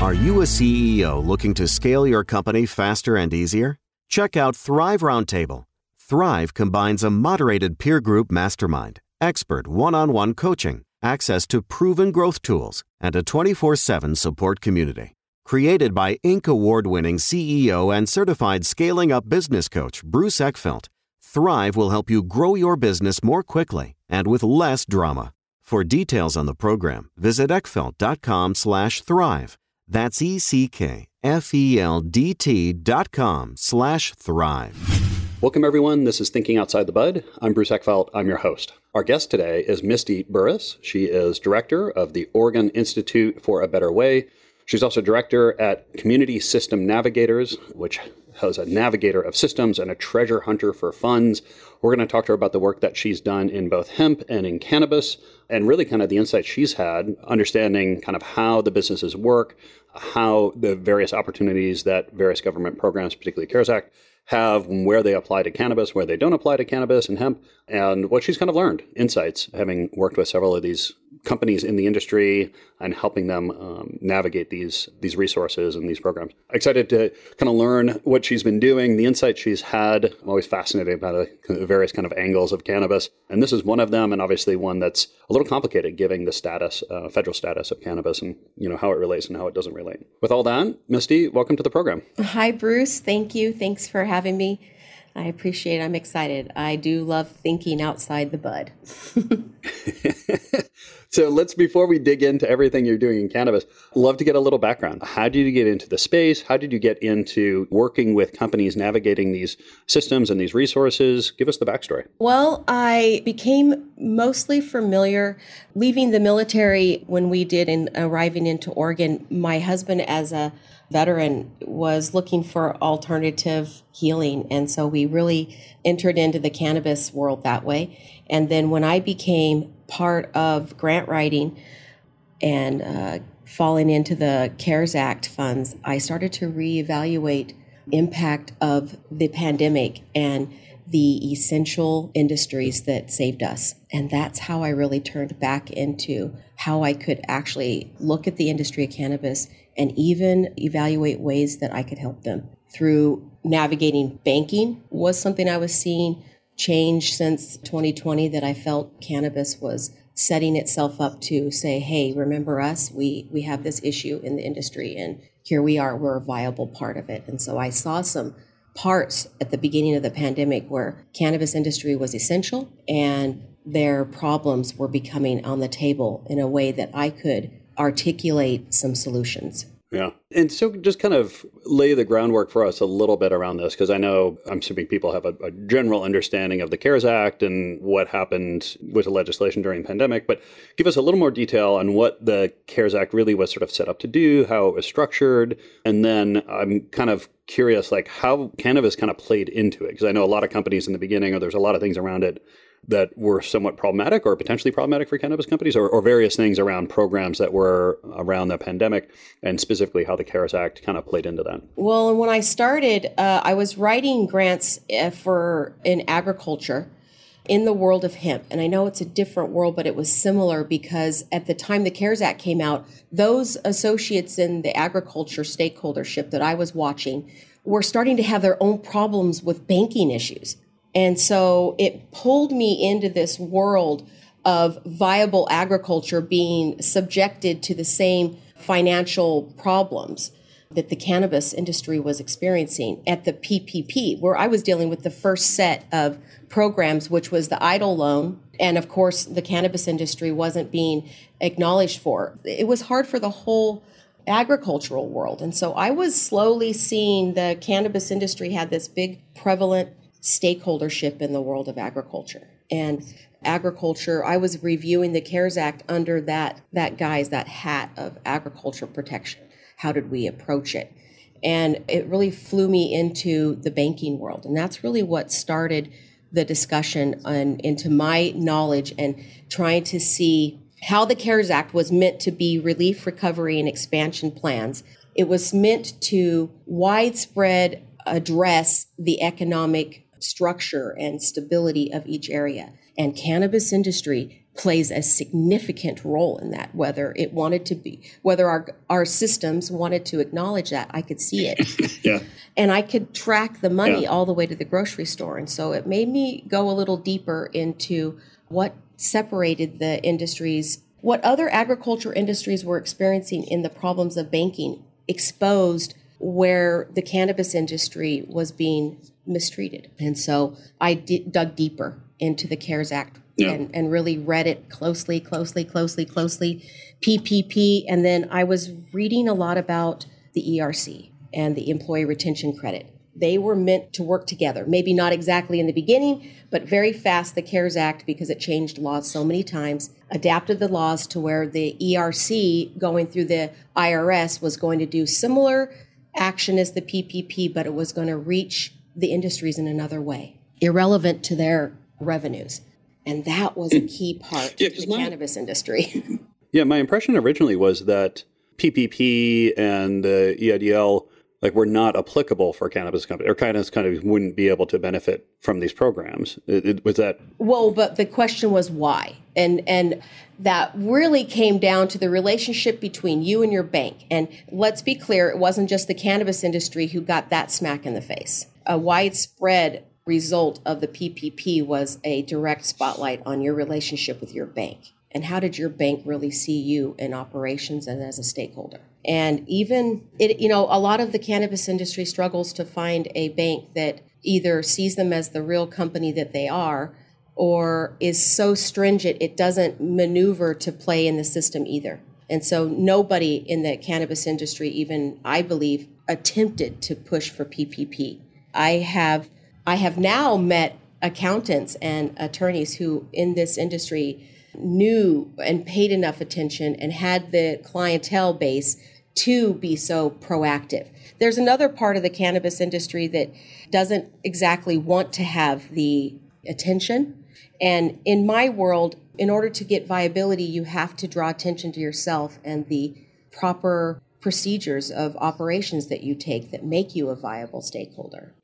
Are you a CEO looking to scale your company faster and easier? Check out Thrive Roundtable. Thrive combines a moderated peer group mastermind, expert one on one coaching, access to proven growth tools, and a 24 7 support community. Created by Inc. award winning CEO and certified scaling up business coach Bruce Eckfeldt, Thrive will help you grow your business more quickly and with less drama. For details on the program, visit eckfeldt.com slash thrive. That's E-C-K-F-E-L-D-T dot com slash thrive. Welcome, everyone. This is Thinking Outside the Bud. I'm Bruce Eckfeldt. I'm your host. Our guest today is Misty Burris. She is director of the Oregon Institute for a Better Way. She's also director at Community System Navigators, which has a navigator of systems and a treasure hunter for funds. We're going to talk to her about the work that she's done in both hemp and in cannabis, and really kind of the insights she's had, understanding kind of how the businesses work, how the various opportunities that various government programs, particularly CARES Act, have where they apply to cannabis, where they don't apply to cannabis and hemp, and what she's kind of learned, insights, having worked with several of these companies in the industry and helping them um, navigate these these resources and these programs. Excited to kind of learn what she's been doing, the insights she's had. I'm always fascinated by the various kind of angles of cannabis, and this is one of them, and obviously one that's a little complicated, given the status, uh, federal status of cannabis, and you know how it relates and how it doesn't relate. With all that, Misty, welcome to the program. Hi, Bruce. Thank you. Thanks for having me. I appreciate it. I'm excited. I do love thinking outside the bud. so let's before we dig into everything you're doing in cannabis, love to get a little background. How did you get into the space? How did you get into working with companies navigating these systems and these resources? Give us the backstory. Well, I became mostly familiar leaving the military when we did in arriving into Oregon. My husband as a veteran was looking for alternative healing. And so we really entered into the cannabis world that way. And then when I became part of grant writing and uh, falling into the CARES Act funds, I started to reevaluate impact of the pandemic and the essential industries that saved us. And that's how I really turned back into how I could actually look at the industry of cannabis and even evaluate ways that I could help them. Through navigating banking was something I was seeing change since 2020 that I felt cannabis was setting itself up to say, hey, remember us? We we have this issue in the industry and here we are, we're a viable part of it. And so I saw some parts at the beginning of the pandemic where cannabis industry was essential and their problems were becoming on the table in a way that I could articulate some solutions. Yeah. And so just kind of lay the groundwork for us a little bit around this, because I know I'm assuming people have a, a, general understanding of the CARES Act and what happened with the legislation during the pandemic, but give us a little more detail on what the CARES Act really was sort of set up to do, how it was structured. And then I'm kind of curious, like how cannabis kind of played into it, because I know a lot of companies in the beginning, or there's a lot of things around it that were somewhat problematic or potentially problematic for cannabis companies, or, or, various things around programs that were around the pandemic, and specifically how the CARES Act kind of played into that? Well, when I started, uh, I was writing grants uh, for in agriculture in the world of hemp. And I know it's a different world, but it was similar because at the time the CARES Act came out, those associates in the agriculture stakeholdership that I was watching were starting to have their own problems with banking issues. And so it pulled me into this world of viable agriculture being subjected to the same financial problems that the cannabis industry was experiencing at the PPP, where I was dealing with the first set of programs, which was the EIDL loan. And of course, the cannabis industry wasn't being acknowledged for. It was hard for the whole agricultural world. And so I was slowly seeing the cannabis industry had this big prevalent stakeholdership in the world of agriculture. And agriculture, I was reviewing the CARES Act under that that guise, that hat of agriculture protection. How did we approach it? And it really flew me into the banking world. And that's really what started the discussion on, into my knowledge and trying to see how the CARES Act was meant to be relief, recovery, and expansion plans. It was meant to widespread address the economic structure and stability of each area. And cannabis industry plays a significant role in that, whether it wanted to be, whether our, our systems wanted to acknowledge that, I could see it. yeah. And I could track the money yeah. all the way to the grocery store. And so it made me go a little deeper into what separated the industries, what other agriculture industries were experiencing in the problems of banking exposed where the cannabis industry was being mistreated. And so I dug deeper into the CARES Act yeah. and, and really read it closely, closely, closely, closely, PPP. And then I was reading a lot about the ERC and the Employee Retention Credit. They were meant to work together, maybe not exactly in the beginning, but very fast. The CARES Act, because it changed laws so many times, adapted the laws to where the ERC going through the IRS was going to do similar action as the PPP, but it was going to reach the industries in another way, irrelevant to their revenues. And that was a key part yeah, of the my, cannabis industry. yeah, my impression originally was that PPP and uh, EIDL like were not applicable for cannabis companies or cannabis companies wouldn't be able to benefit from these programs. It, it, was that well, but the question was why, and and that really came down to the relationship between you and your bank. And let's be clear, it wasn't just the cannabis industry who got that smack in the face. A widespread result of the PPP was a direct spotlight on your relationship with your bank. And how did your bank really see you in operations and as a stakeholder? And even it, you know, a lot of the cannabis industry struggles to find a bank that either sees them as the real company that they are or is so stringent it doesn't maneuver to play in the system either. And so nobody in the cannabis industry, even I believe, attempted to push for PPP. I have I have now met accountants and attorneys who in this industry knew and paid enough attention and had the clientele base to be so proactive. There's another part of the cannabis industry that doesn't exactly want to have the attention. And in my world, in order to get viability, you have to draw attention to yourself and the proper procedures of operations that you take that make you a viable stakeholder.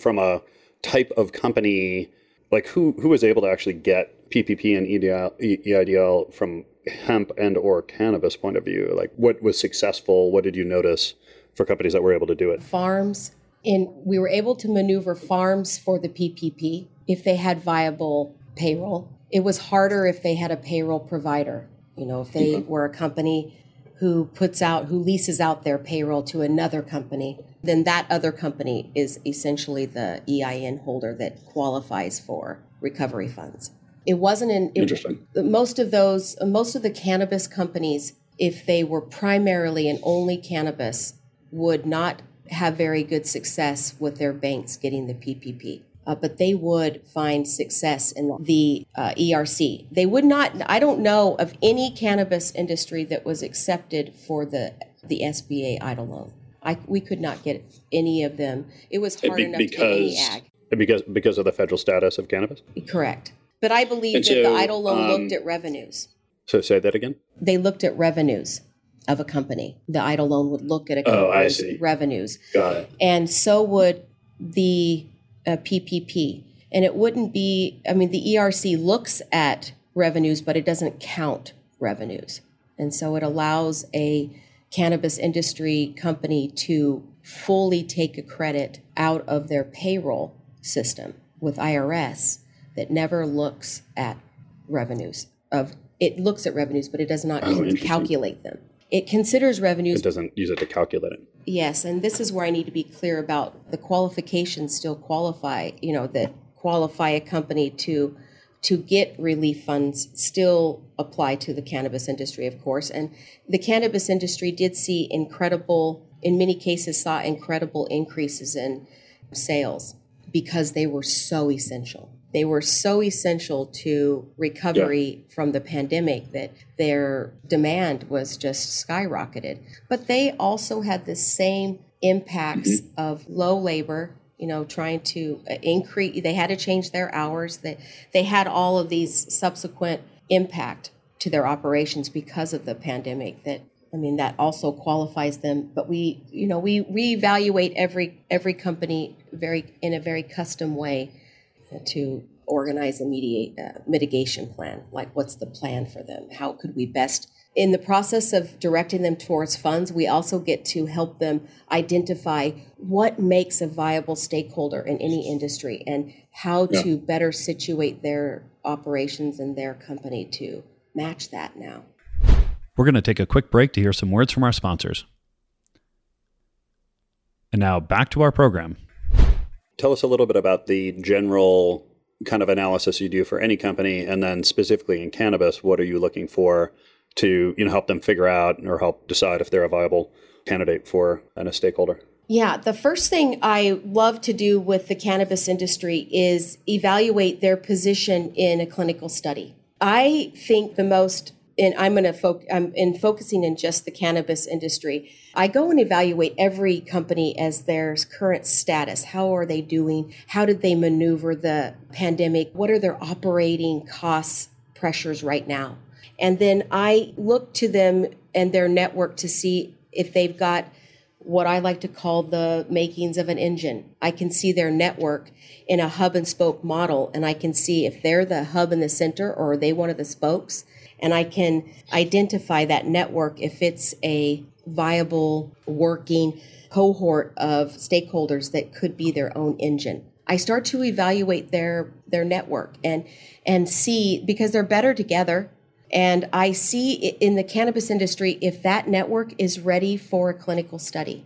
From a type of company, like who, who was able to actually get PPP and EIDL from hemp and or cannabis point of view? Like what was successful? What did you notice for companies that were able to do it? Farms. and we were able to maneuver farms for the PPP if they had viable payroll. It was harder if they had a payroll provider. You know, if they were a company who puts out who leases out their payroll to another company, then that other company is essentially the EIN holder that qualifies for recovery funds. It wasn't in it, Interesting. most of those most of the cannabis companies if they were primarily and only cannabis would not have very good success with their banks getting the PPP. Uh, but they would find success in the uh, ERC. They would not. I don't know of any cannabis industry that was accepted for the the SBA EIDL loan. I, we could not get any of them. It was hard Be- enough to get any because ag. because because of the federal status of cannabis. Correct. But I believe And that the so, EIDL loan um, looked at revenues. So say that again. They looked at revenues of a company. The EIDL loan would look at a Oh, company's see. revenues. Got it. and so would the uh, PPP. And it wouldn't be, I mean, the ERC looks at revenues, but it doesn't count revenues. And so it allows a cannabis industry company to fully take a credit out of their payroll system with IRS that never looks at revenues of it looks at revenues but it does not Oh, calculate them it considers revenues It doesn't use it to calculate it. Yes, and this is where I need to be clear about the qualifications still qualify, you know, that qualify a company to to get relief funds still apply to the cannabis industry, of course. And the cannabis industry did see incredible, in many cases, saw incredible increases in sales because they were so essential. They were so essential to recovery from the pandemic that their demand was just skyrocketed. But they also had the same impacts mm-hmm. of low labor, you know, trying to uh, increase, they had to change their hours. They, they had all of these subsequent impact to their operations because of the pandemic that I mean that also qualifies them but we you know we reevaluate every every company very in a very custom way to organize a mediate, uh, mitigation plan like what's the plan for them how could we best in the process of directing them towards funds we also get to help them identify what makes a viable stakeholder in any industry and how to better situate their operations and their company to match that now We're going to take a quick break to hear some words from our sponsors. And now back to our program. Tell us a little bit about the general kind of analysis you do for any company, and then specifically in cannabis, what are you looking for to you know help them figure out or help decide if they're a viable candidate for and a stakeholder? Yeah, the first thing I love to do with the cannabis industry is evaluate their position in a clinical study. I think the most and I'm going to focus. I'm in focusing in just the cannabis industry. I go and evaluate every company as their current status. How are they doing? How did they maneuver the pandemic? What are their operating costs pressures right now? And then I look to them and their network to see if they've got what I like to call the makings of an engine. I can see their network in a hub and spoke model, and I can see if they're the hub in the center or are they one of the spokes. And I can identify that network if it's a viable, working cohort of stakeholders that could be their own engine. I start to evaluate their their network and and see because they're better together and I see in the cannabis industry if that network is ready for a clinical study.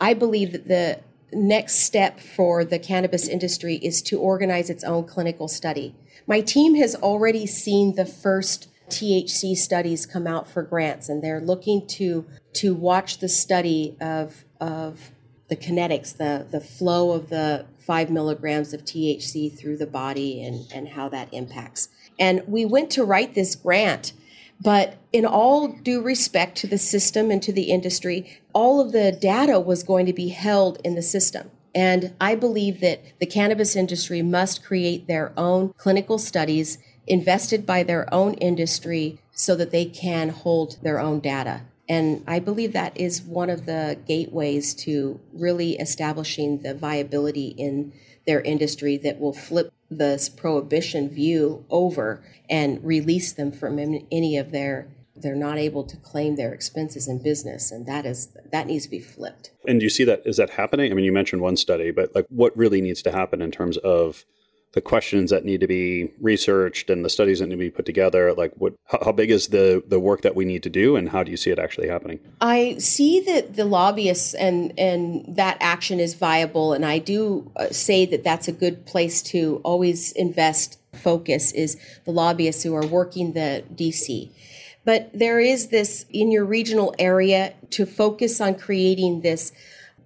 I believe that the next step for the cannabis industry is to organize its own clinical study. My team has already seen the first THC studies come out for grants, and they're looking to to watch the study of of the kinetics, the the flow of the five milligrams of THC through the body, and and how that impacts. And we went to write this grant, but in all due respect to the system and to the industry, all of the data was going to be held in the system. And I believe that the cannabis industry must create their own clinical studies invested by their own industry so that they can hold their own data. And I believe that is one of the gateways to really establishing the viability in their industry that will flip this prohibition view over and release them from any of their they're not able to claim their expenses in business and that is that needs to be flipped And do you see that is that happening? I mean, you mentioned one study, but like what really needs to happen in terms of the questions that need to be researched and the studies that need to be put together? Like, what? How, big is the the work that we need to do, and how do you see it actually happening? I see that the lobbyists and and that action is viable, and I do uh, say that that's a good place to always invest focus is the lobbyists who are working the DC. But there is this in your regional area to focus on creating this.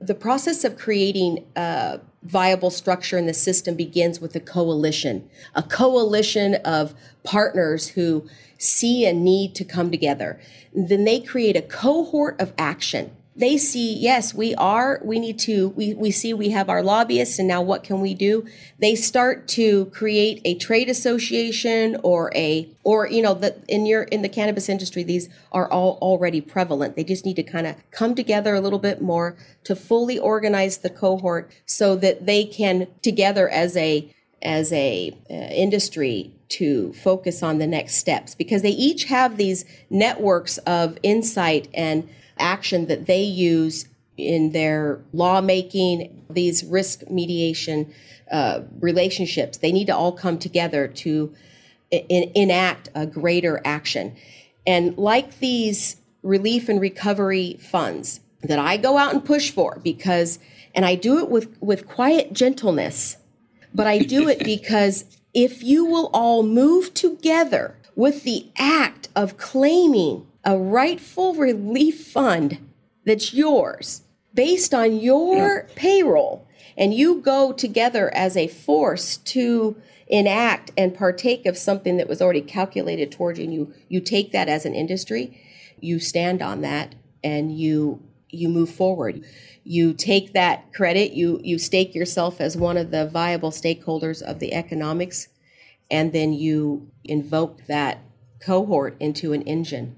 The process of creating a viable structure in the system begins with a coalition, a coalition of partners who see a need to come together. Then they create a cohort of action they see yes we are we need to we, we see we have our lobbyists and now what can we do? They start to create a trade association or a or you know that in your in the cannabis industry these are all already prevalent. They just need to kind of come together a little bit more to fully organize the cohort so that they can together as a as a uh, industry to focus on the next steps. Because they each have these networks of insight and action that they use in their lawmaking, these risk mediation uh, relationships, they need to all come together to in, enact a greater action. And like these relief and recovery funds that I go out and push for because, and I do it with, with quiet gentleness, but I do it because if you will all move together with the act of claiming a rightful relief fund that's yours based on your payroll. And you go together as a force to enact and partake of something that was already calculated towards you and you you take that as an industry you stand on that and you you move forward. You take that credit you you stake yourself as one of the viable stakeholders of the economics and then you invoke that cohort into an engine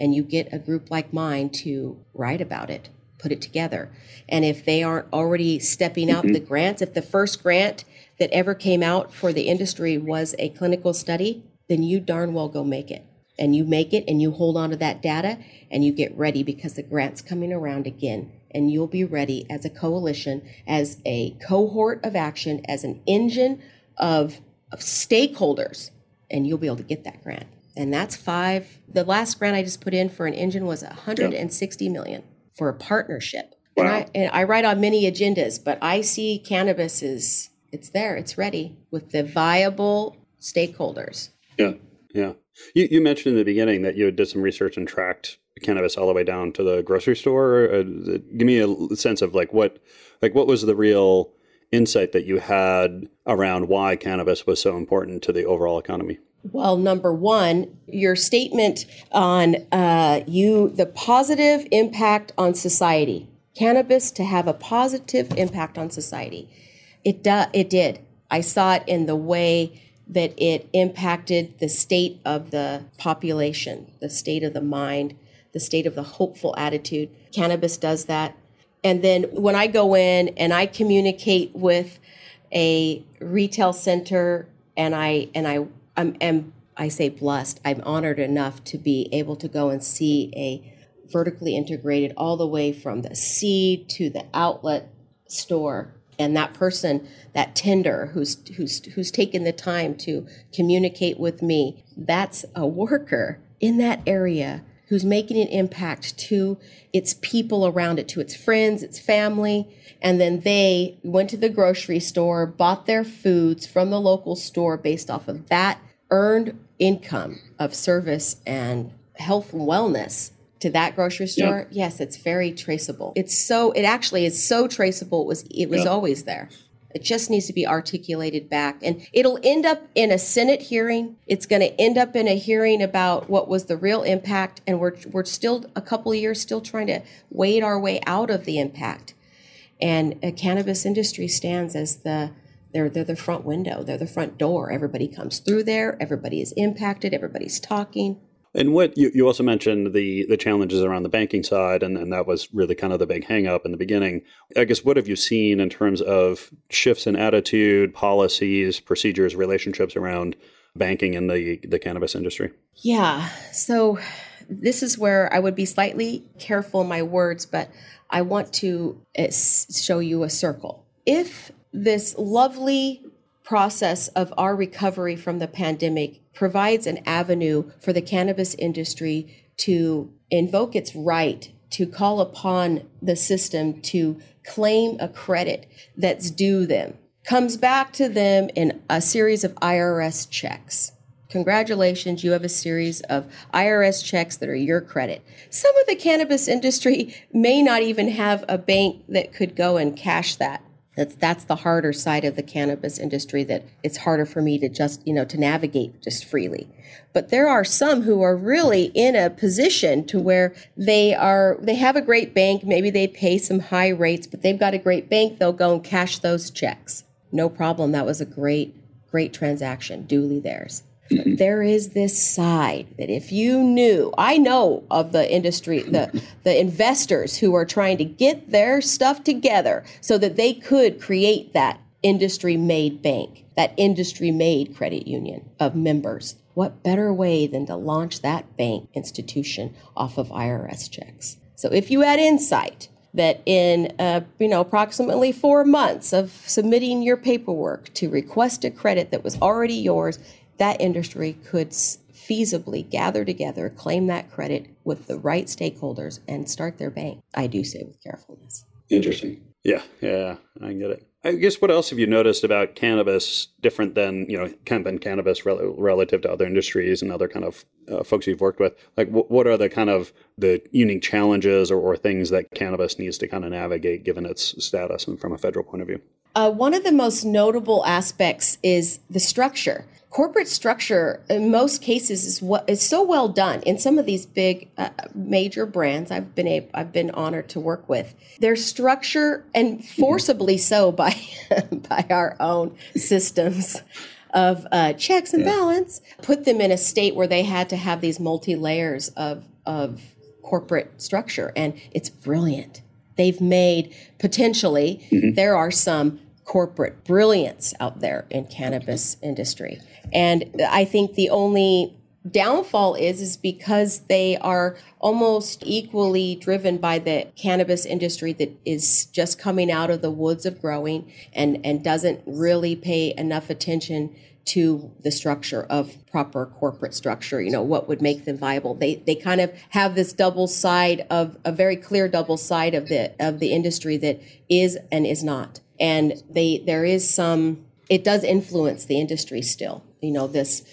and you get a group like mine to write about it, put it together. And if they aren't already stepping out mm-hmm. the grants, if the first grant that ever came out for the industry was a clinical study, then you darn well go make it. And you make it and you hold on to that data and you get ready because the grant's coming around again. And you'll be ready as a coalition, as a cohort of action, as an engine of, of stakeholders, and you'll be able to get that grant and that's five. The last grant I just put in for an engine was 160 yep. million for a partnership. Wow. And, I, and I write on many agendas, but I see cannabis is it's there, it's ready with the viable stakeholders. Yeah, yeah. You, you mentioned in the beginning that you did some research and tracked cannabis all the way down to the grocery store. Uh, give me a sense of like what, like what was the real insight that you had around why cannabis was so important to the overall economy? Well, number one, your statement on uh, you the positive impact on society. Cannabis to have a positive impact on society. It do, it did. I saw it in the way that it impacted the state of the population, the state of the mind, the state of the hopeful attitude. Cannabis does that. And then when I go in and I communicate with a retail center and I and I Um, I'm, am I say blessed. I'm honored enough to be able to go and see a vertically integrated all the way from the seed to the outlet store and that person that tender who's who's who's taken the time to communicate with me that's a worker in that area who's making an impact to its people around it to its friends its family and then they went to the grocery store bought their foods from the local store based off of that earned income of service and health and wellness to that grocery store, yeah. yes, it's very traceable. It's so it actually is so traceable. It was it was yeah. always there. It just needs to be articulated back. And it'll end up in a Senate hearing. It's going to end up in a hearing about what was the real impact. And we're, we're still a couple of years still trying to wade our way out of the impact. And a cannabis industry stands as the they're, they're the front window, they're the front door. Everybody comes through there, everybody is impacted, everybody's talking. And what you, you also mentioned the the challenges around the banking side, and, and that was really kind of the big hangup in the beginning. I guess what have you seen in terms of shifts in attitude, policies, procedures, relationships around banking in the the cannabis industry? Yeah. So this is where I would be slightly careful in my words, but I want to eh, show you a circle. If this lovely process of our recovery from the pandemic provides an avenue for the cannabis industry to invoke its right to call upon the system to claim a credit that's due them. comes back to them in a series of IRS checks. Congratulations, you have a series of IRS checks that are your credit. Some of the cannabis industry may not even have a bank that could go and cash that. That's that's the harder side of the cannabis industry that it's harder for me to just, you know, to navigate just freely. But there are some who are really in a position to where they are they have a great bank, maybe they pay some high rates, but they've got a great bank, they'll go and cash those checks. No problem. That was a great great transaction, duly theirs. But there is this side that if you knew, I know of the industry, the the investors who are trying to get their stuff together so that they could create that industry made bank, that industry made credit union of members. What better way than to launch that bank institution off of IRS checks? So if you had insight that in uh, you know approximately four months of submitting your paperwork to request a credit that was already yours, that industry could feasibly gather together, claim that credit with the right stakeholders, and start their bank. I do say with carefulness. Interesting. Yeah, yeah, I get it. I guess what else have you noticed about cannabis different than you know kind of cannabis rel- relative to other industries and other kind of uh, folks you've worked with? Like, w- what are the kind of the unique challenges or, or things that cannabis needs to kind of navigate given its status and from a federal point of view? Uh, one of the most notable aspects is the structure. Corporate structure in most cases is what is so well done in some of these big uh, major brands I've been able, I've been honored to work with. Their structure and forcibly so by by our own systems of uh, checks and yeah. balance put them in a state where they had to have these multi layers of of corporate structure. And it's brilliant they've made potentially mm-hmm. there are some corporate brilliance out there in cannabis industry. And I think the only downfall is is because they are almost equally driven by the cannabis industry that is just coming out of the woods of growing and and doesn't really pay enough attention to the structure of proper corporate structure. You know what would make them viable? They they kind of have this double side of a very clear double side of the of the industry that is and is not. And they there is some it does influence the industry still you know this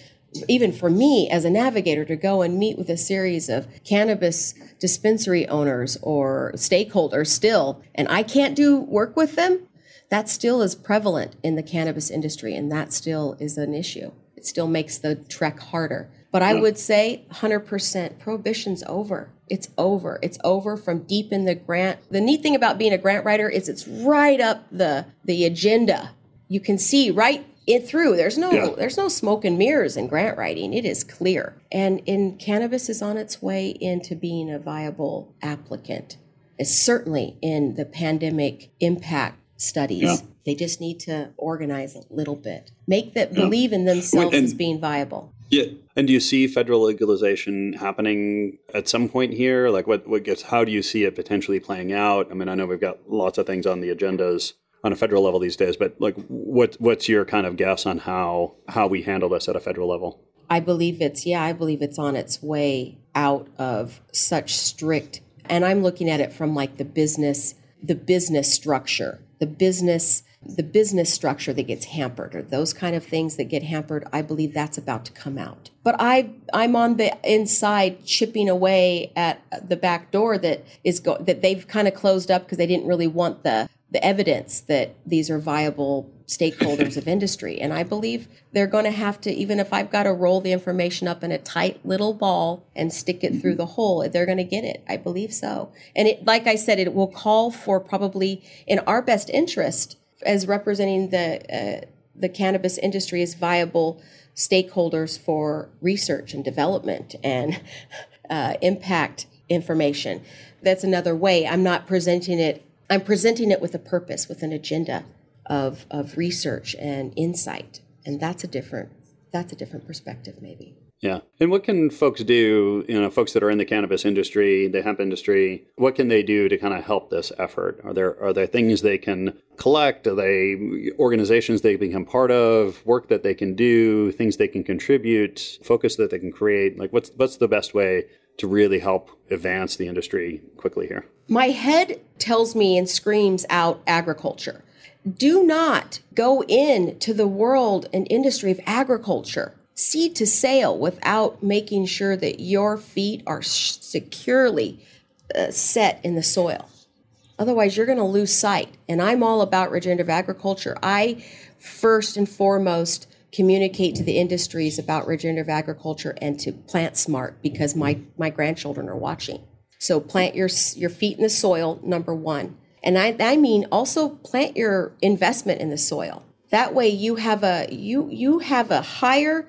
even for me as a navigator to go and meet with a series of cannabis dispensary owners or stakeholders still and i can't do work with them that still is prevalent in the cannabis industry and that still is an issue it still makes the trek harder but I hmm. would say 100% prohibition's over. It's over. It's over from deep in the grant. The neat thing about being a grant writer is it's right up the the agenda. You can see right it through. There's no yeah. there's no smoke and mirrors in grant writing. It is clear. And in cannabis is on its way into being a viable applicant. It's certainly in the pandemic impact studies. Yeah. They just need to organize a little bit. Make that yeah. believe in themselves and, as being viable. Yeah. And do you see federal legalization happening at some point here? Like what, what gets, how do you see it potentially playing out? I mean, I know we've got lots of things on the agendas on a federal level these days, but like what, what's your kind of guess on how, how we handle this at a federal level? I believe it's, yeah, I believe it's on its way out of such strict, and I'm looking at it from like the business, the business structure, the business the business structure that gets hampered or those kind of things that get hampered i believe that's about to come out but i i'm on the inside chipping away at the back door that is go- that they've kind of closed up because they didn't really want the the evidence that these are viable stakeholders of industry and i believe they're going to have to even if i've got to roll the information up in a tight little ball and stick it through the hole they're going to get it i believe so and it like i said it will call for probably in our best interest as representing the uh, the cannabis industry as viable stakeholders for research and development and uh, impact information. That's another way. I'm not presenting it. I'm presenting it with a purpose, with an agenda of of research and insight, and that's a different that's a different perspective, maybe. Yeah. And what can folks do, you know, folks that are in the cannabis industry, the hemp industry, what can they do to kind of help this effort? Are there are there things they can collect? Are they organizations they become part of, work that they can do, things they can contribute, focus that they can create? Like what's what's the best way to really help advance the industry quickly here? My head tells me and screams out agriculture. Do not go into the world and industry of agriculture, seed to sale, without making sure that your feet are securely uh, set in the soil. Otherwise, you're going to lose sight. And I'm all about regenerative agriculture. I first and foremost communicate to the industries about regenerative agriculture and to plant smart because my, my grandchildren are watching. So plant your, your feet in the soil, number one. And I, I mean also plant your investment in the soil. That way you have a you you have a higher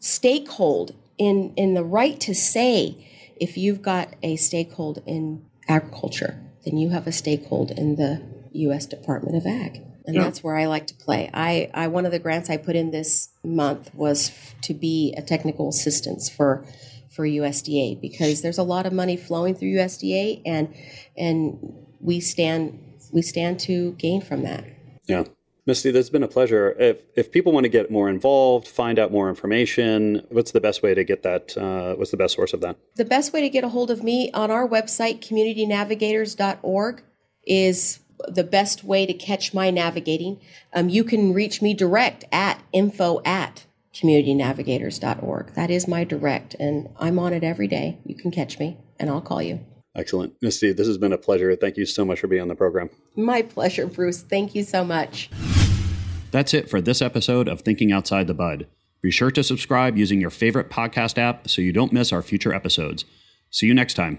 stakehold in in the right to say if you've got a stakehold in agriculture, then you have a stakehold in the US Department of Ag and yeah. that's where I like to play. I, I one of the grants I put in this month was f- to be a technical assistance for for USDA because there's a lot of money flowing through USDA and and we stand we stand to gain from that. Yeah. Misty, that's been a pleasure. If if people want to get more involved, find out more information, what's the best way to get that? Uh, what's the best source of that? The best way to get a hold of me on our website, communitynavigators.org, is the best way to catch my navigating. Um, you can reach me direct at info at communitynavigators.org. That is my direct, and I'm on it every day. You can catch me, and I'll call you. Excellent. Misty, this has been a pleasure. Thank you so much for being on the program. My pleasure, Bruce. Thank you so much. That's it for this episode of Thinking Outside the Bud. Be sure to subscribe using your favorite podcast app so you don't miss our future episodes. See you next time.